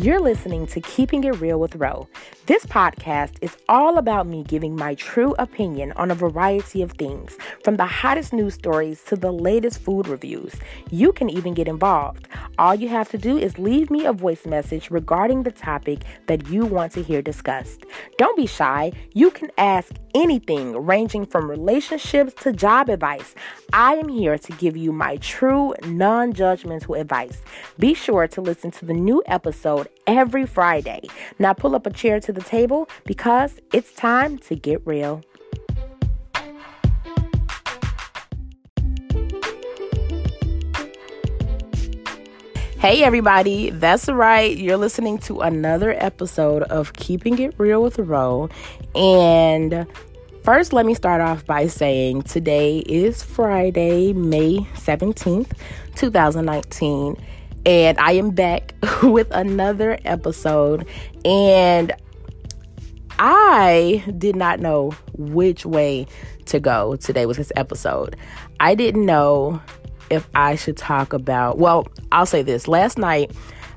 You're listening to Keeping It Real with Ro. This podcast is all about me giving my true opinion on a variety of things, from the hottest news stories to the latest food reviews. You can even get involved. All you have to do is leave me a voice message regarding the topic that you want to hear discussed. Don't be shy. You can ask anything ranging from relationships to job advice. I am here to give you my true, non judgmental advice. Be sure to listen to the new episode every Friday. Now pull up a chair to the table because it's time to get real. Hey, everybody, that's right. You're listening to another episode of Keeping It Real with Ro. And first, let me start off by saying today is Friday, May 17th, 2019 and I am back with another episode. And I did not know which way to go today with this episode. I didn't know if I should talk about, well, I'll say this. Last night,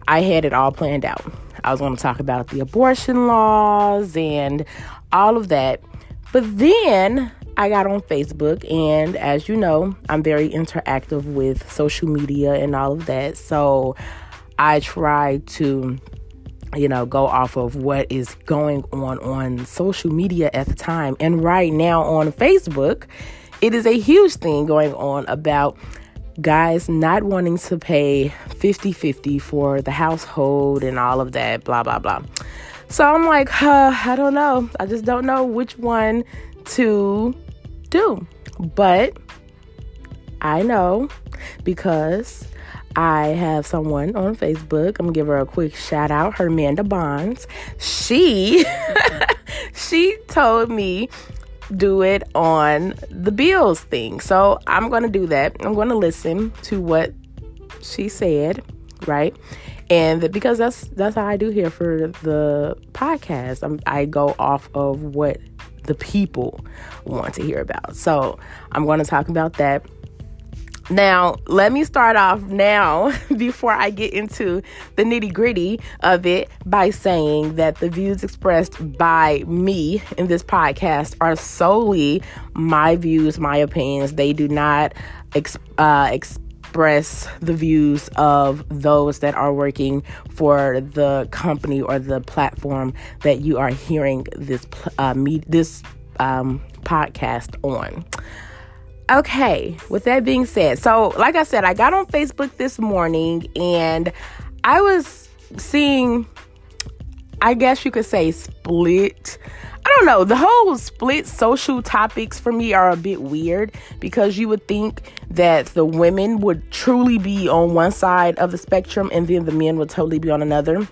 I had it all planned out. I was going to talk about the abortion laws and all of that. But then I got on Facebook, and as you know, I'm very interactive with social media and all of that. So I try to, you know, go off of what is going on on social media at the time. And right now on Facebook, it is a huge thing going on about guys not wanting to pay 50 50 for the household and all of that, blah, blah, blah. So I'm like, huh, I don't know. I just don't know which one to do. But I know because I have someone on Facebook. I'm gonna give her a quick shout out, Her Hermanda Bonds. She she told me do it on the bills thing. So I'm gonna do that. I'm gonna listen to what she said, right? And because that's that's how I do here for the podcast. I'm, I go off of what the people want to hear about. So I'm going to talk about that. Now, let me start off now before I get into the nitty gritty of it by saying that the views expressed by me in this podcast are solely my views, my opinions. They do not ex- uh, ex- express the views of those that are working for the company or the platform that you are hearing this uh, me- this um, podcast on. Okay, with that being said, so like I said, I got on Facebook this morning and I was seeing, I guess you could say, split I don't know. The whole split social topics for me are a bit weird because you would think that the women would truly be on one side of the spectrum and then the men would totally be on another.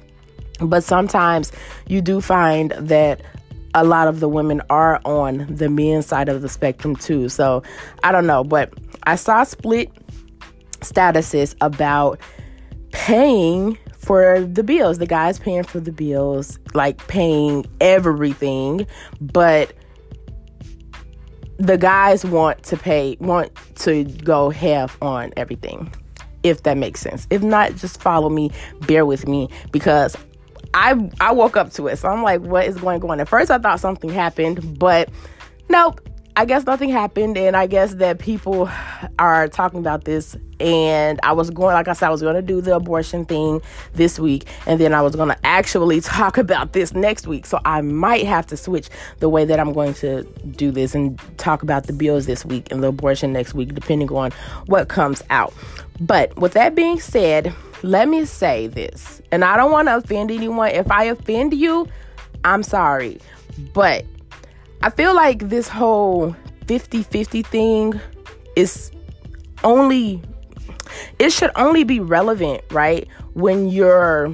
But sometimes you do find that a lot of the women are on the men's side of the spectrum too. So I don't know, but I saw split statuses about paying for the bills. The guy's paying for the bills, like paying everything, but the guys want to pay, want to go half on everything, if that makes sense. If not, just follow me, bear with me, because I I woke up to it. So I'm like, what is going on? At first, I thought something happened, but nope. I guess nothing happened, and I guess that people are talking about this. And I was going, like I said, I was going to do the abortion thing this week, and then I was going to actually talk about this next week. So I might have to switch the way that I'm going to do this and talk about the bills this week and the abortion next week, depending on what comes out. But with that being said, let me say this, and I don't want to offend anyone. If I offend you, I'm sorry. But I feel like this whole 50 50 thing is only, it should only be relevant, right? When you're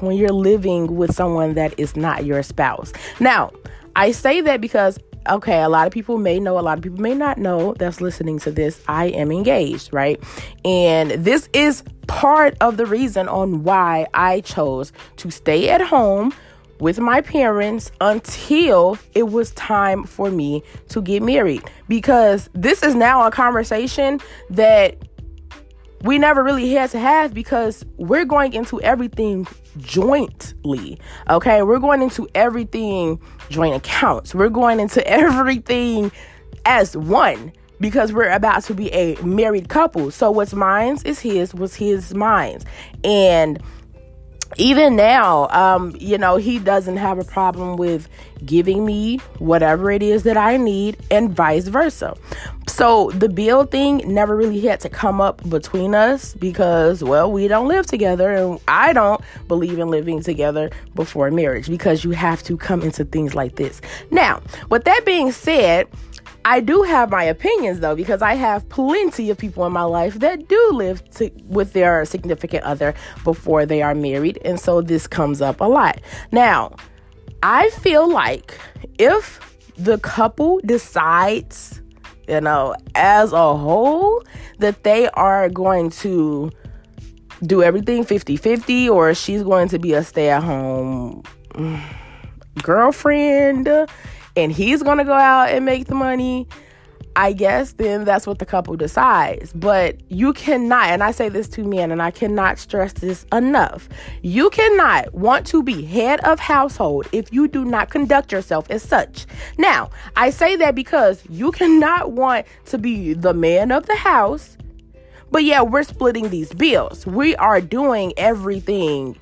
when you're living with someone that is not your spouse. Now, I say that because okay, a lot of people may know, a lot of people may not know that's listening to this. I am engaged, right? And this is part of the reason on why I chose to stay at home with my parents until it was time for me to get married because this is now a conversation that we never really had to have because we're going into everything jointly. Okay, we're going into everything joint accounts. We're going into everything as one because we're about to be a married couple. So what's mine's is his, what's his mine's. And even now, um, you know, he doesn't have a problem with giving me whatever it is that I need and vice versa. So the bill thing never really had to come up between us because, well, we don't live together and I don't believe in living together before marriage because you have to come into things like this. Now, with that being said, I do have my opinions though, because I have plenty of people in my life that do live to, with their significant other before they are married. And so this comes up a lot. Now, I feel like if the couple decides, you know, as a whole, that they are going to do everything 50 50, or she's going to be a stay at home mm, girlfriend and he's going to go out and make the money, I guess then that's what the couple decides. But you cannot, and I say this to men, and I cannot stress this enough. You cannot want to be head of household if you do not conduct yourself as such. Now, I say that because you cannot want to be the man of the house, but yeah, we're splitting these bills. We are doing everything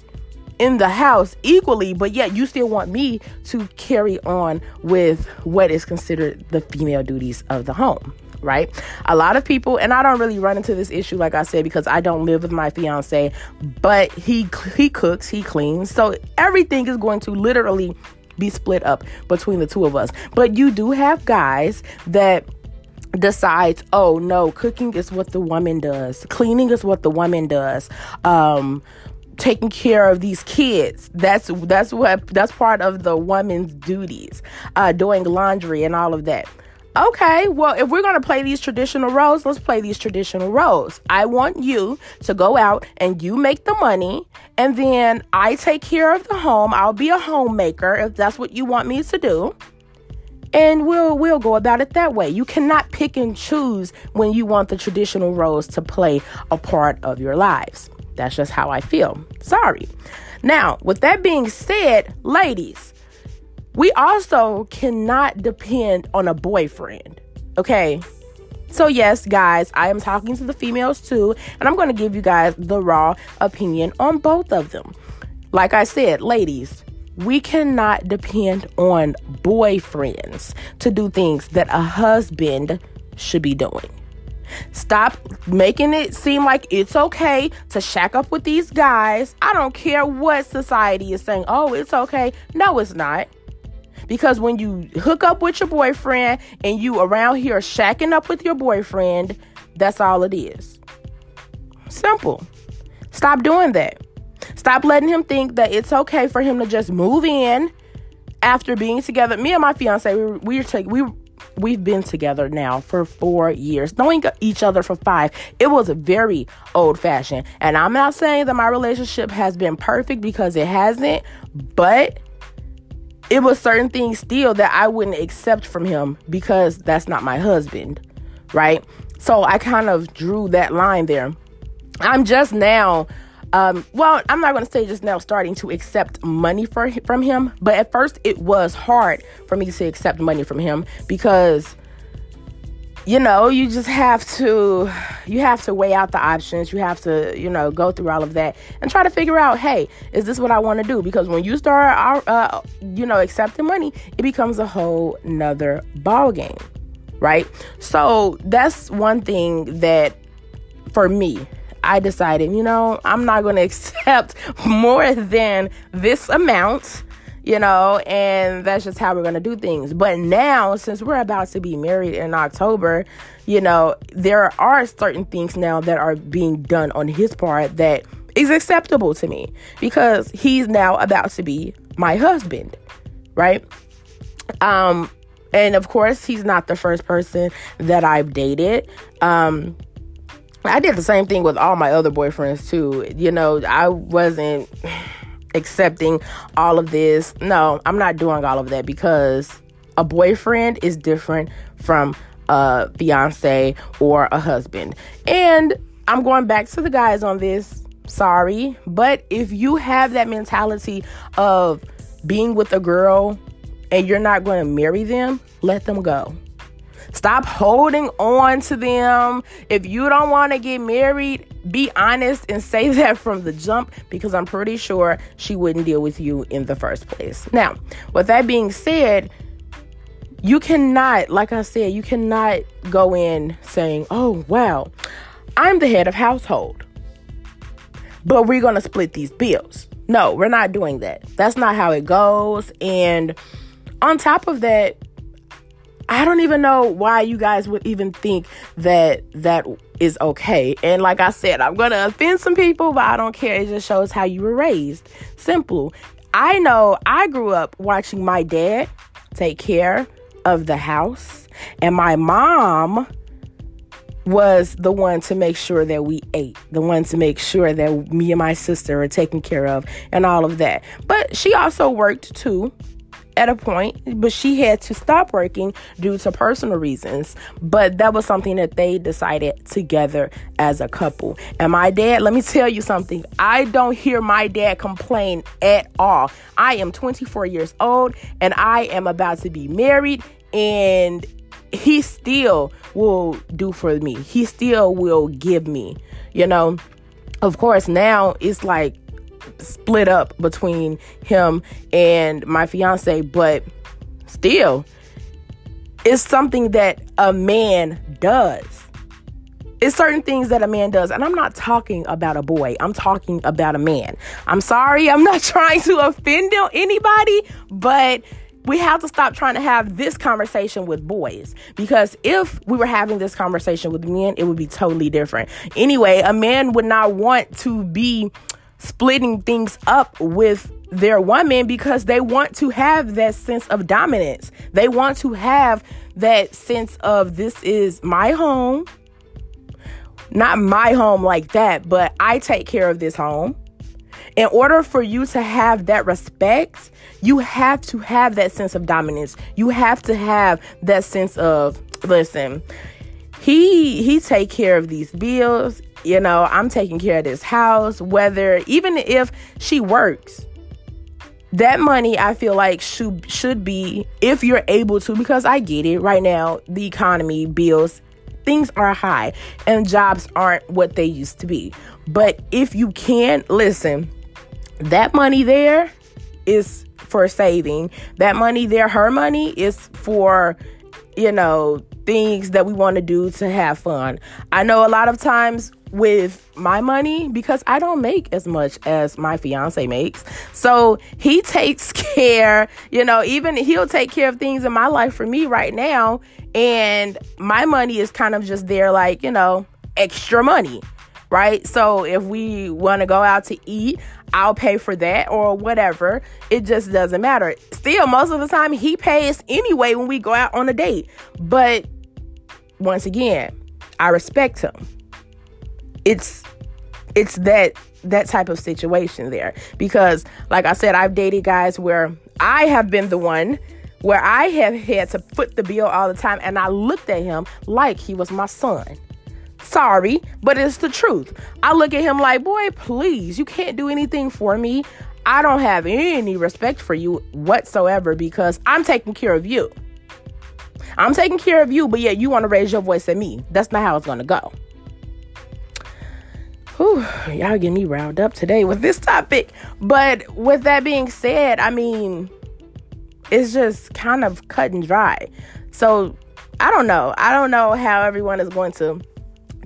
in the house equally, but yet you still want me to carry on with what is considered the female duties of the home right? A lot of people, and I don't really run into this issue, like I said, because I don't live with my fiance, but he he cooks, he cleans, so everything is going to literally be split up between the two of us. But you do have guys that decides, oh no, cooking is what the woman does, cleaning is what the woman does, um, taking care of these kids. That's that's what that's part of the woman's duties. Uh, doing laundry and all of that. Okay, well, if we're going to play these traditional roles, let's play these traditional roles. I want you to go out and you make the money, and then I take care of the home. I'll be a homemaker if that's what you want me to do. And we'll we'll go about it that way. You cannot pick and choose when you want the traditional roles to play a part of your lives. That's just how I feel. Sorry. Now, with that being said, ladies, we also cannot depend on a boyfriend. Okay? So, yes, guys, I am talking to the females too, and I'm going to give you guys the raw opinion on both of them. Like I said, ladies, we cannot depend on boyfriends to do things that a husband should be doing. Stop making it seem like it's okay to shack up with these guys. I don't care what society is saying. Oh, it's okay. No, it's not. Because when you hook up with your boyfriend and you around here shacking up with your boyfriend, that's all it is. Simple. Stop doing that. Stop letting him think that it's okay for him to just move in after being together. Me and my fiance, we were, we we we've been together now for four years, knowing each other for five. It was very old fashioned. And I'm not saying that my relationship has been perfect because it hasn't, but it was certain things still that I wouldn't accept from him because that's not my husband, right? So I kind of drew that line there. I'm just now um, well, I'm not going to say just now starting to accept money for, from him, but at first it was hard for me to accept money from him because you know, you just have to you have to weigh out the options. You have to, you know, go through all of that and try to figure out, hey, is this what I want to do? Because when you start, uh, uh, you know, accepting money, it becomes a whole nother ball game, right? So that's one thing that for me I decided, you know, I'm not going to accept more than this amount, you know, and that's just how we're going to do things. But now, since we're about to be married in October, you know, there are certain things now that are being done on his part that is acceptable to me because he's now about to be my husband, right? Um, and of course, he's not the first person that I've dated. Um, I did the same thing with all my other boyfriends too. You know, I wasn't accepting all of this. No, I'm not doing all of that because a boyfriend is different from a fiance or a husband. And I'm going back to the guys on this. Sorry. But if you have that mentality of being with a girl and you're not going to marry them, let them go. Stop holding on to them. If you don't want to get married, be honest and say that from the jump because I'm pretty sure she wouldn't deal with you in the first place. Now, with that being said, you cannot, like I said, you cannot go in saying, oh, wow, I'm the head of household, but we're going to split these bills. No, we're not doing that. That's not how it goes. And on top of that, I don't even know why you guys would even think that that is okay. And like I said, I'm going to offend some people, but I don't care. It just shows how you were raised. Simple. I know I grew up watching my dad take care of the house, and my mom was the one to make sure that we ate, the one to make sure that me and my sister are taken care of, and all of that. But she also worked too at a point, but she had to stop working due to personal reasons. But that was something that they decided together as a couple. And my dad, let me tell you something, I don't hear my dad complain at all. I am 24 years old and I am about to be married, and he still will do for me. He still will give me, you know. Of course, now it's like split up between him and my fiance, but still, it's something that a man does. It's certain things that a man does. And I'm not talking about a boy, I'm talking about a man. I'm sorry, I'm not trying to offend anybody, but we have to stop trying to have this conversation with boys because if we were having this conversation with men, it would be totally different. Anyway, a man would not want to be splitting things up with their woman because they want to have that sense of dominance. They want to have that sense of this is my home. Not my home like that, but I take care of this home. In order for you to have that respect, you have to have that sense of dominance. You have to have that sense of listen, he he take care of these bills you know, I'm taking care of this house, whether even if she works, that money I feel like should should be if you're able to because I get it. Right now the economy bills things are high and jobs aren't what they used to be. But if you can listen that money there is for saving. That money there her money is for you know things that we want to do to have fun. I know a lot of times with my money because I don't make as much as my fiance makes. So he takes care, you know, even he'll take care of things in my life for me right now. And my money is kind of just there, like, you know, extra money, right? So if we want to go out to eat, I'll pay for that or whatever. It just doesn't matter. Still, most of the time, he pays anyway when we go out on a date. But once again, I respect him it's it's that that type of situation there. Because like i said i've dated guys where i have been the one where i have had to foot the bill all the time and i looked at him like he was my son. Sorry but it's the truth. I look at him like boy please you can't do anything for me. I don't have any respect for you whatsoever because i'm taking care of you. I'm taking care of you but yet you want to raise your voice at me. That's not how it's going to go Whew, y'all get me riled up today with this topic. But with that being said, I mean, it's just kind of cut and dry. So I don't know. I don't know how everyone is going to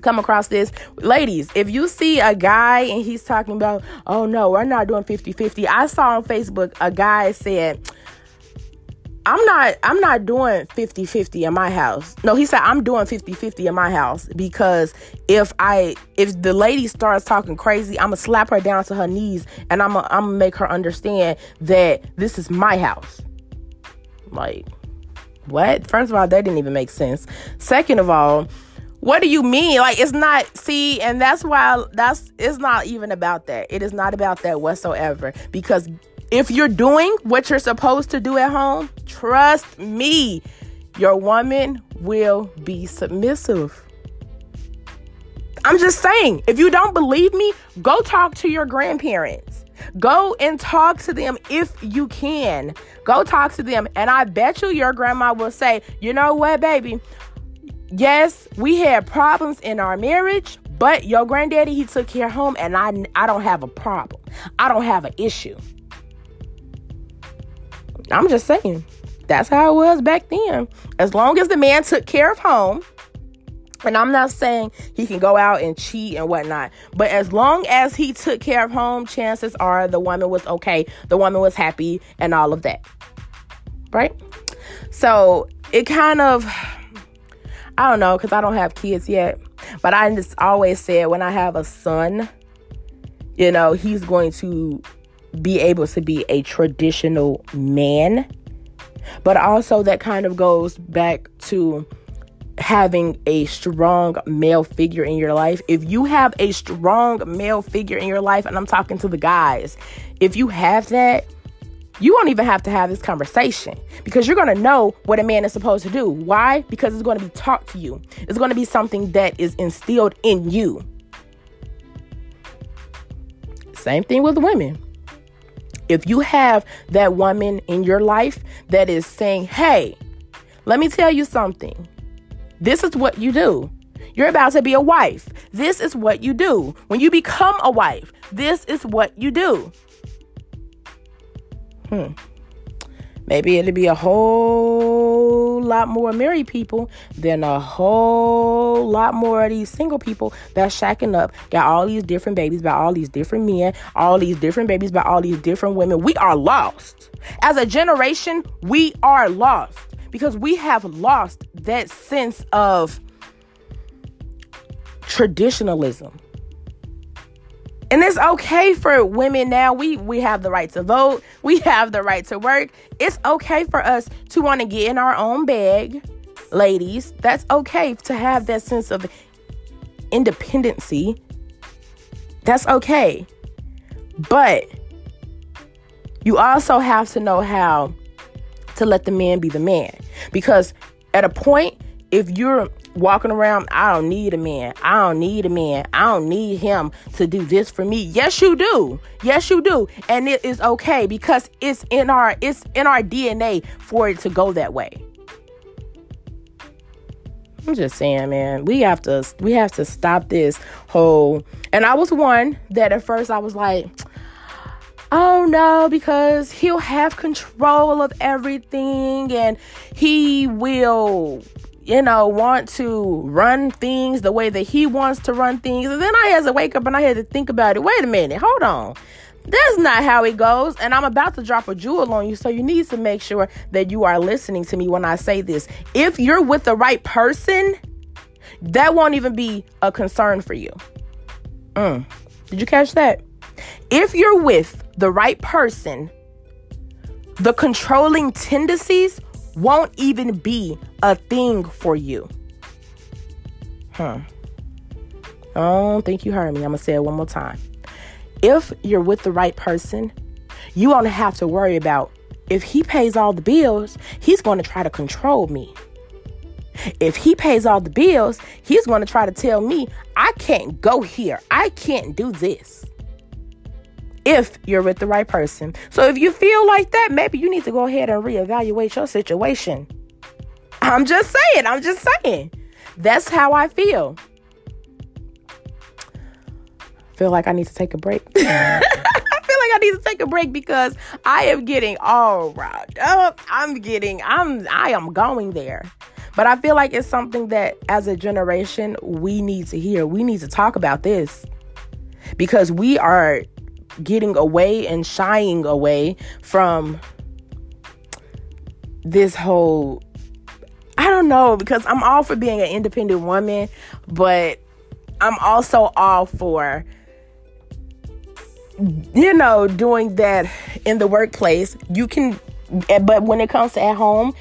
come across this. Ladies, if you see a guy and he's talking about, oh no, we're not doing 50 50. I saw on Facebook a guy said, I'm not I'm not doing 50-50 in my house. No, he said I'm doing 50-50 in my house because if I if the lady starts talking crazy, I'm gonna slap her down to her knees and I'm gonna, I'm gonna make her understand that this is my house. Like what? First of all, that didn't even make sense. Second of all, what do you mean? Like it's not see, and that's why that's it's not even about that. It is not about that whatsoever because if you're doing what you're supposed to do at home, trust me, your woman will be submissive. I'm just saying, if you don't believe me, go talk to your grandparents. Go and talk to them if you can. Go talk to them. And I bet you your grandma will say, you know what, baby? Yes, we had problems in our marriage, but your granddaddy, he took care of home, and I, I don't have a problem. I don't have an issue. I'm just saying, that's how it was back then. As long as the man took care of home, and I'm not saying he can go out and cheat and whatnot, but as long as he took care of home, chances are the woman was okay, the woman was happy, and all of that. Right? So it kind of, I don't know, because I don't have kids yet, but I just always said when I have a son, you know, he's going to be able to be a traditional man. But also, that kind of goes back to having a strong male figure in your life. If you have a strong male figure in your life, and I'm talking to the guys, if you have that, you won't even have to have this conversation because you're going to know what a man is supposed to do. Why? Because it's going to be taught to you, it's going to be something that is instilled in you. Same thing with women. If you have that woman in your life that is saying, hey, let me tell you something. This is what you do. You're about to be a wife. This is what you do. When you become a wife, this is what you do. Hmm. Maybe it'll be a whole lot more married people than a whole lot more of these single people that's shacking up, got all these different babies by all these different men, all these different babies by all these different women. We are lost. As a generation, we are lost because we have lost that sense of traditionalism. And it's okay for women now. We we have the right to vote. We have the right to work. It's okay for us to want to get in our own bag, ladies. That's okay to have that sense of independency. That's okay. But you also have to know how to let the man be the man. Because at a point, if you're walking around, I don't need a man. I don't need a man. I don't need him to do this for me. Yes, you do. Yes, you do. And it is okay because it's in our it's in our DNA for it to go that way. I'm just saying, man, we have to we have to stop this whole and I was one that at first I was like, oh no, because he'll have control of everything and he will, you know, want to run things the way that he wants to run things. And then I had to wake up and I had to think about it. Wait a minute, hold on. That's not how it goes. And I'm about to drop a jewel on you. So you need to make sure that you are listening to me when I say this. If you're with the right person, that won't even be a concern for you. Mm. Did you catch that? If you're with the right person, the controlling tendencies won't even be a thing for you. Huh. Oh, I don't think you heard me. I'm going to say it one more time. If you're with the right person, you won't have to worry about if he pays all the bills, he's going to try to control me. If he pays all the bills, he's going to try to tell me, I can't go here. I can't do this if you're with the right person. So if you feel like that, maybe you need to go ahead and reevaluate your situation. I'm just saying, I'm just saying. That's how I feel. Feel like I need to take a break. I feel like I need to take a break because I am getting all riled up. I'm getting, I'm, I am going there. But I feel like it's something that as a generation we need to hear. We need to talk about this because we are getting away and shying away from this whole I don't know because I'm all for being an independent woman, but I'm also all for you know doing that in the workplace. You can eh, but when it comes to at home,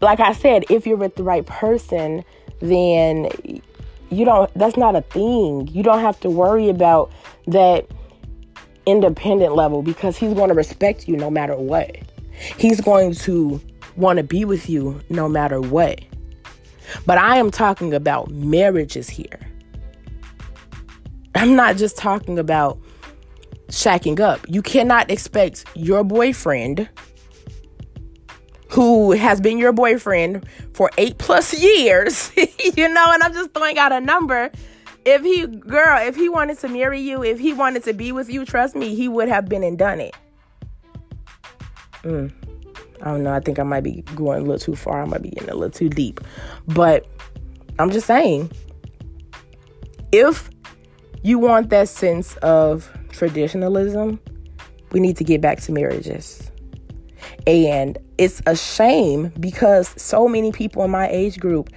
like I said, if you're with the right person, then you don't that's not a thing. You don't have to worry about that independent level because he's going to respect you no matter what. He's going to want to be with you no matter what. But I am talking about marriages here. I'm not just talking about shacking up. You cannot expect your boyfriend, who has been your boyfriend for eight plus years, you know, and I'm just throwing out a number. If he, girl, if he wanted to marry you, if he wanted to be with you, trust me, he would have been and done it. Mm. I don't know. I think I might be going a little too far. I might be getting a little too deep. But I'm just saying, if you want that sense of traditionalism, we need to get back to marriages. And it's a shame because so many people in my age group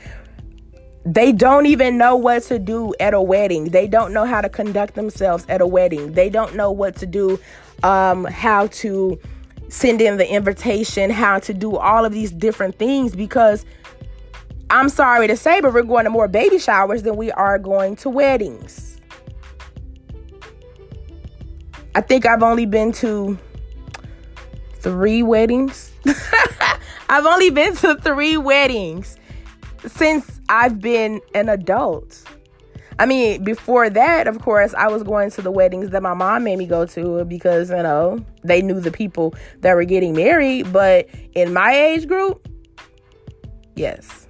they don't even know what to do at a wedding. They don't know how to conduct themselves at a wedding. They don't know what to do, um, how to send in the invitation, how to do all of these different things because I'm sorry to say, but we're going to more baby showers than we are going to weddings. I think I've only been to three weddings. I've only been to three weddings since I've been an adult. I mean, before that, of course, I was going to the weddings that my mom made me go to because, you know, they knew the people that were getting married. But in my age group, yes.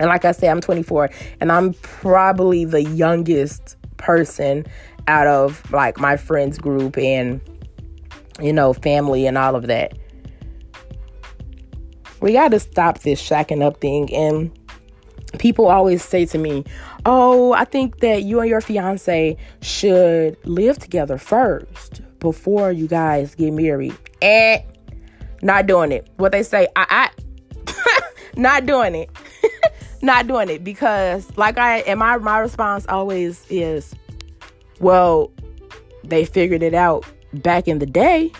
And like I said, I'm 24 and I'm probably the youngest person out of like my friends group and you know family and all of that we got to stop this shacking up thing. And people always say to me oh i think that you and your fiance should live together first before you guys get married. And not doing it. What they say i i not doing it. Not doing it because like i and my my response always is well, they figured it out back in the day.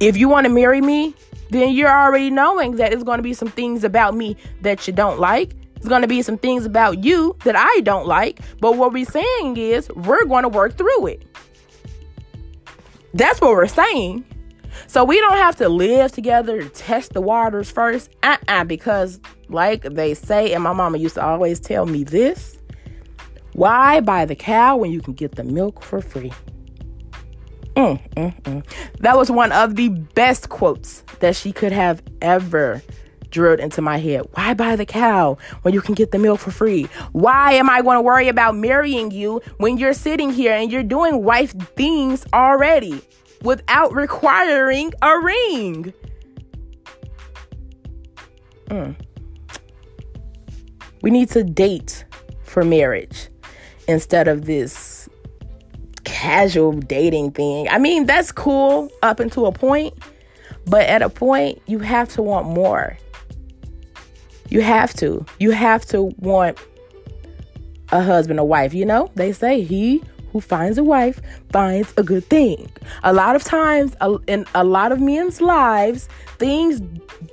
If you want to marry me, then you're already knowing that it's going to be some things about me that you don't like. It's going to be some things about you that I don't like. But what we're saying is we're going to work through it. That's what we're saying. So we don't have to live together to test the waters first. Uh-uh, because like they say, and my mama used to always tell me this, why buy the cow when you can get the milk for free? Mm, mm, mm. That was one of the best quotes that she could have ever drilled into my head. Why buy the cow when you can get the milk for free? Why am I going to worry about marrying you when you're sitting here and you're doing wife things already without requiring a ring? Mm. We need to date for marriage instead of this casual dating thing. I mean, that's cool up until a point, but at a point, you have to want more. You have to. You have to want a husband, a wife. You know, they say he who finds a wife finds a good thing. A lot of times in a lot of men's lives, things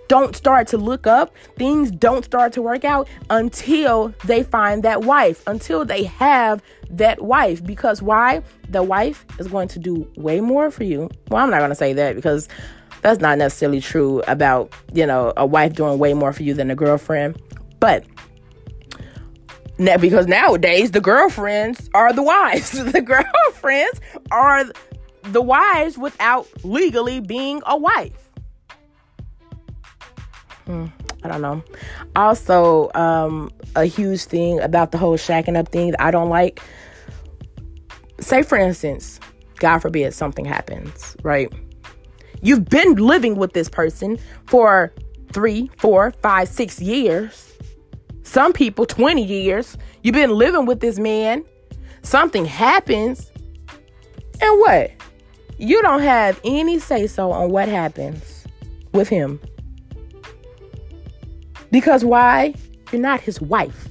don't start to look up, things don't start to work out until they find that wife, until they have that wife. Because why? The wife is going to do way more for you. Well, I'm not going to say that because that's not necessarily true about, you know, a wife doing way more for you than a girlfriend. But now, because nowadays the girlfriends are the wives. the girlfriends are the wives without legally being a wife. Hmm, I don't know. Also, um, a huge thing about the whole shacking up thing that I don't like. Say, for instance, God forbid something happens, right? You've been living with this person for three, four, five, six years some people 20 years. You've been living with this man. Something happens. And what? You don't have any say so on what happens with him. Because why? You're not his wife.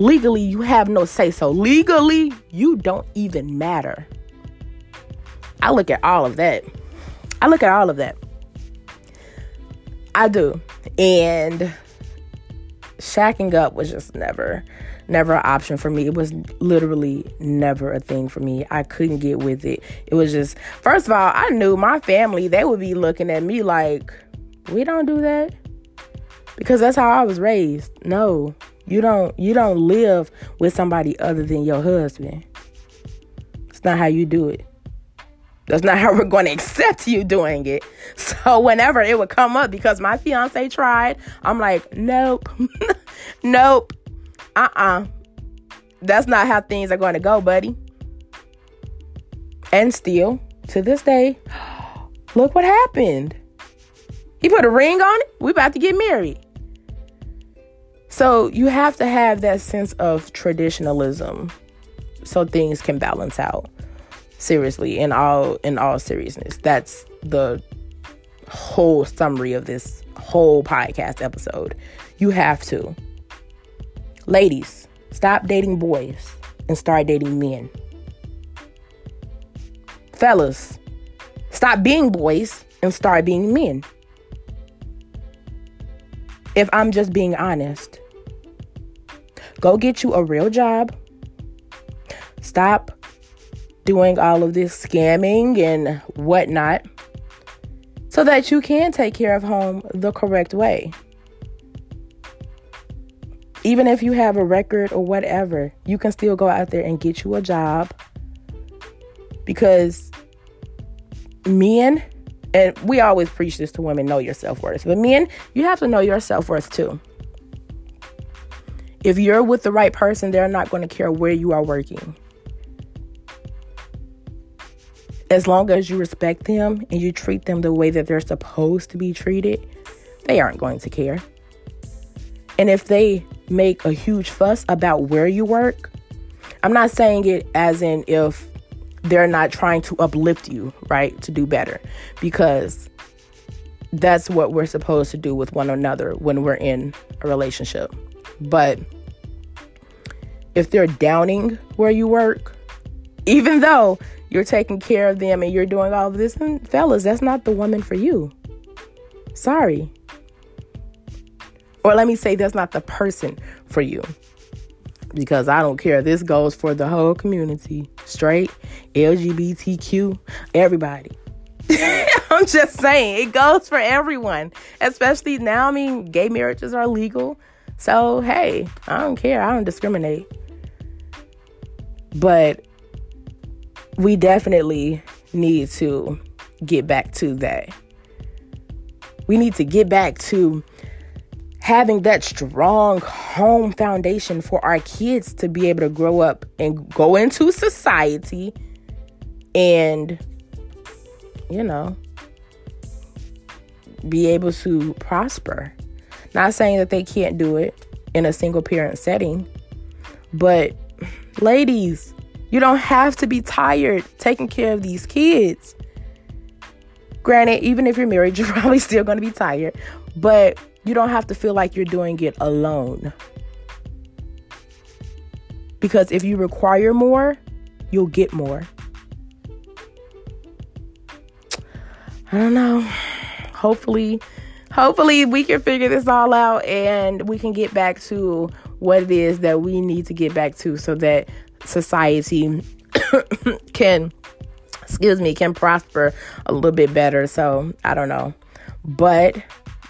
Legally, you have no say so. Legally, you don't even matter. I look at all of that. I look at all of that. I do. And shacking up was just never never an option for me. It was literally never a thing for me. I couldn't get with it. It was just first of all, I knew my family, they would be looking at me like, "We don't do that." Because that's how I was raised. No. You don't you don't live with somebody other than your husband. It's not how you do it. That's not how we're going to accept you doing it. So whenever it would come up because my fiance tried, I'm like, nope. nope. Uh-uh. That's not how things are going to go, buddy. And still, to this day, look what happened. He put a ring on it. We about to get married. So you have to have that sense of traditionalism so things can balance out. Seriously, in all in all seriousness. That's the whole summary of this whole podcast episode. You have to. Ladies, stop dating boys and start dating men. Fellas, stop being boys and start being men if I'm just being honest. Go get you a real job. Stop doing all of this scamming and whatnot so that you can take care of home the correct way. Even if you have a record or whatever, you can still go out there and get you a job because men and we always preach this to women know your self worth. But men, you have to know your self worth too. If you're with the right person, they're not going to care where you are working. As long as you respect them and you treat them the way that they're supposed to be treated, they aren't going to care. And if they make a huge fuss about where you work, I'm not saying it as in if they're not trying to uplift you, right? To do better. Because that's what we're supposed to do with one another when we're in a relationship. But if they're downing where you work, even though you're taking care of them and you're doing all of this, and fellas, that's not the woman for you. Sorry. Or let me say, that's not the person for you because I don't care. This goes for the whole community straight, LGBTQ, everybody. I'm just saying, it goes for everyone, especially now. I mean, gay marriages are legal. So, hey, I don't care. I don't discriminate. But we definitely need to get back to that. We need to get back to having that strong home foundation for our kids to be able to grow up and go into society and you know be able to prosper not saying that they can't do it in a single parent setting but ladies you don't have to be tired taking care of these kids granted even if you're married you're probably still going to be tired but you don't have to feel like you're doing it alone. Because if you require more, you'll get more. I don't know. Hopefully, hopefully we can figure this all out and we can get back to what it is that we need to get back to so that society can excuse me can prosper a little bit better so i don't know but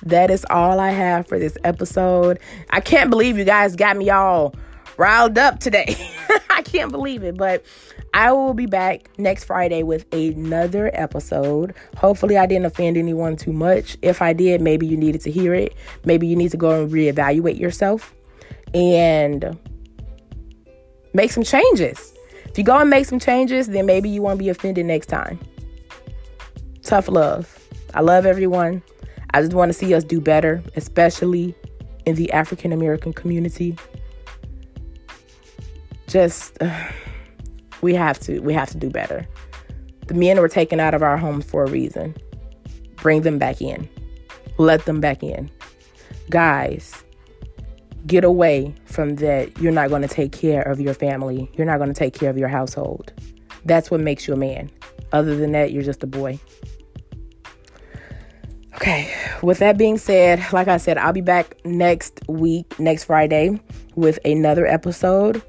that is all I have for this episode. I can't believe you guys got me all riled up today. I can't believe it, but I will be back next Friday with another episode. Hopefully, I didn't offend anyone too much. If I did, maybe you needed to hear it. Maybe you need to go and reevaluate yourself and make some changes. If you go and make some changes, then maybe you won't be offended next time. Tough love. I love everyone. I just want to see us do better, especially in the African American community. Just uh, we have to we have to do better. The men were taken out of our homes for a reason. Bring them back in. Let them back in. Guys, get away from that. You're not going to take care of your family. You're not going to take care of your household. That's what makes you a man. Other than that, you're just a boy. Okay, with that being said, like I said, I'll be back next week, next Friday, with another episode.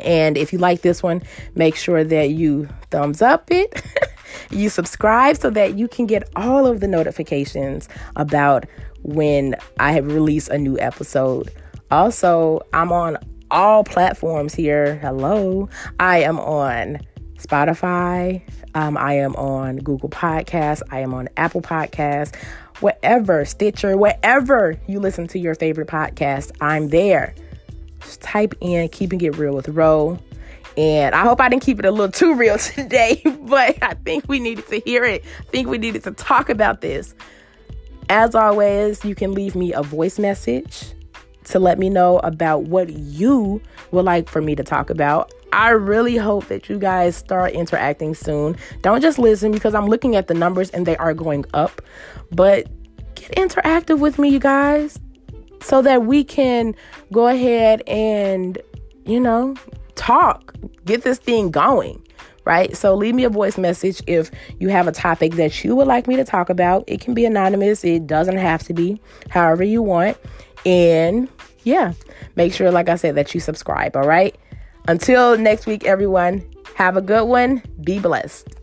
And if you like this one, make sure that you thumbs up it, you subscribe so that you can get all of the notifications about when I have released a new episode. Also, I'm on all platforms here. Hello. I am on Spotify. Um, I am on Google Podcasts. I am on Apple Podcasts. Wherever, Stitcher, wherever you listen to your favorite podcast, I'm there. Just type in Keeping It Real with Ro. And I hope I didn't keep it a little too real today, but I think we needed to hear it. I think we needed to talk about this. As always, you can leave me a voice message to let me know about what you would like for me to talk about. I really hope that you guys start interacting soon. Don't just listen because I'm looking at the numbers and they are going up, but get interactive with me, you guys, so that we can go ahead and, you know, talk, get this thing going right? So leave me a voice message if you have a topic that you would like me to talk about. It can be anonymous, it doesn't have to be, however you want. And yeah, make sure, like I said, that you subscribe, all right? Until next week, everyone, have a good one. Be blessed.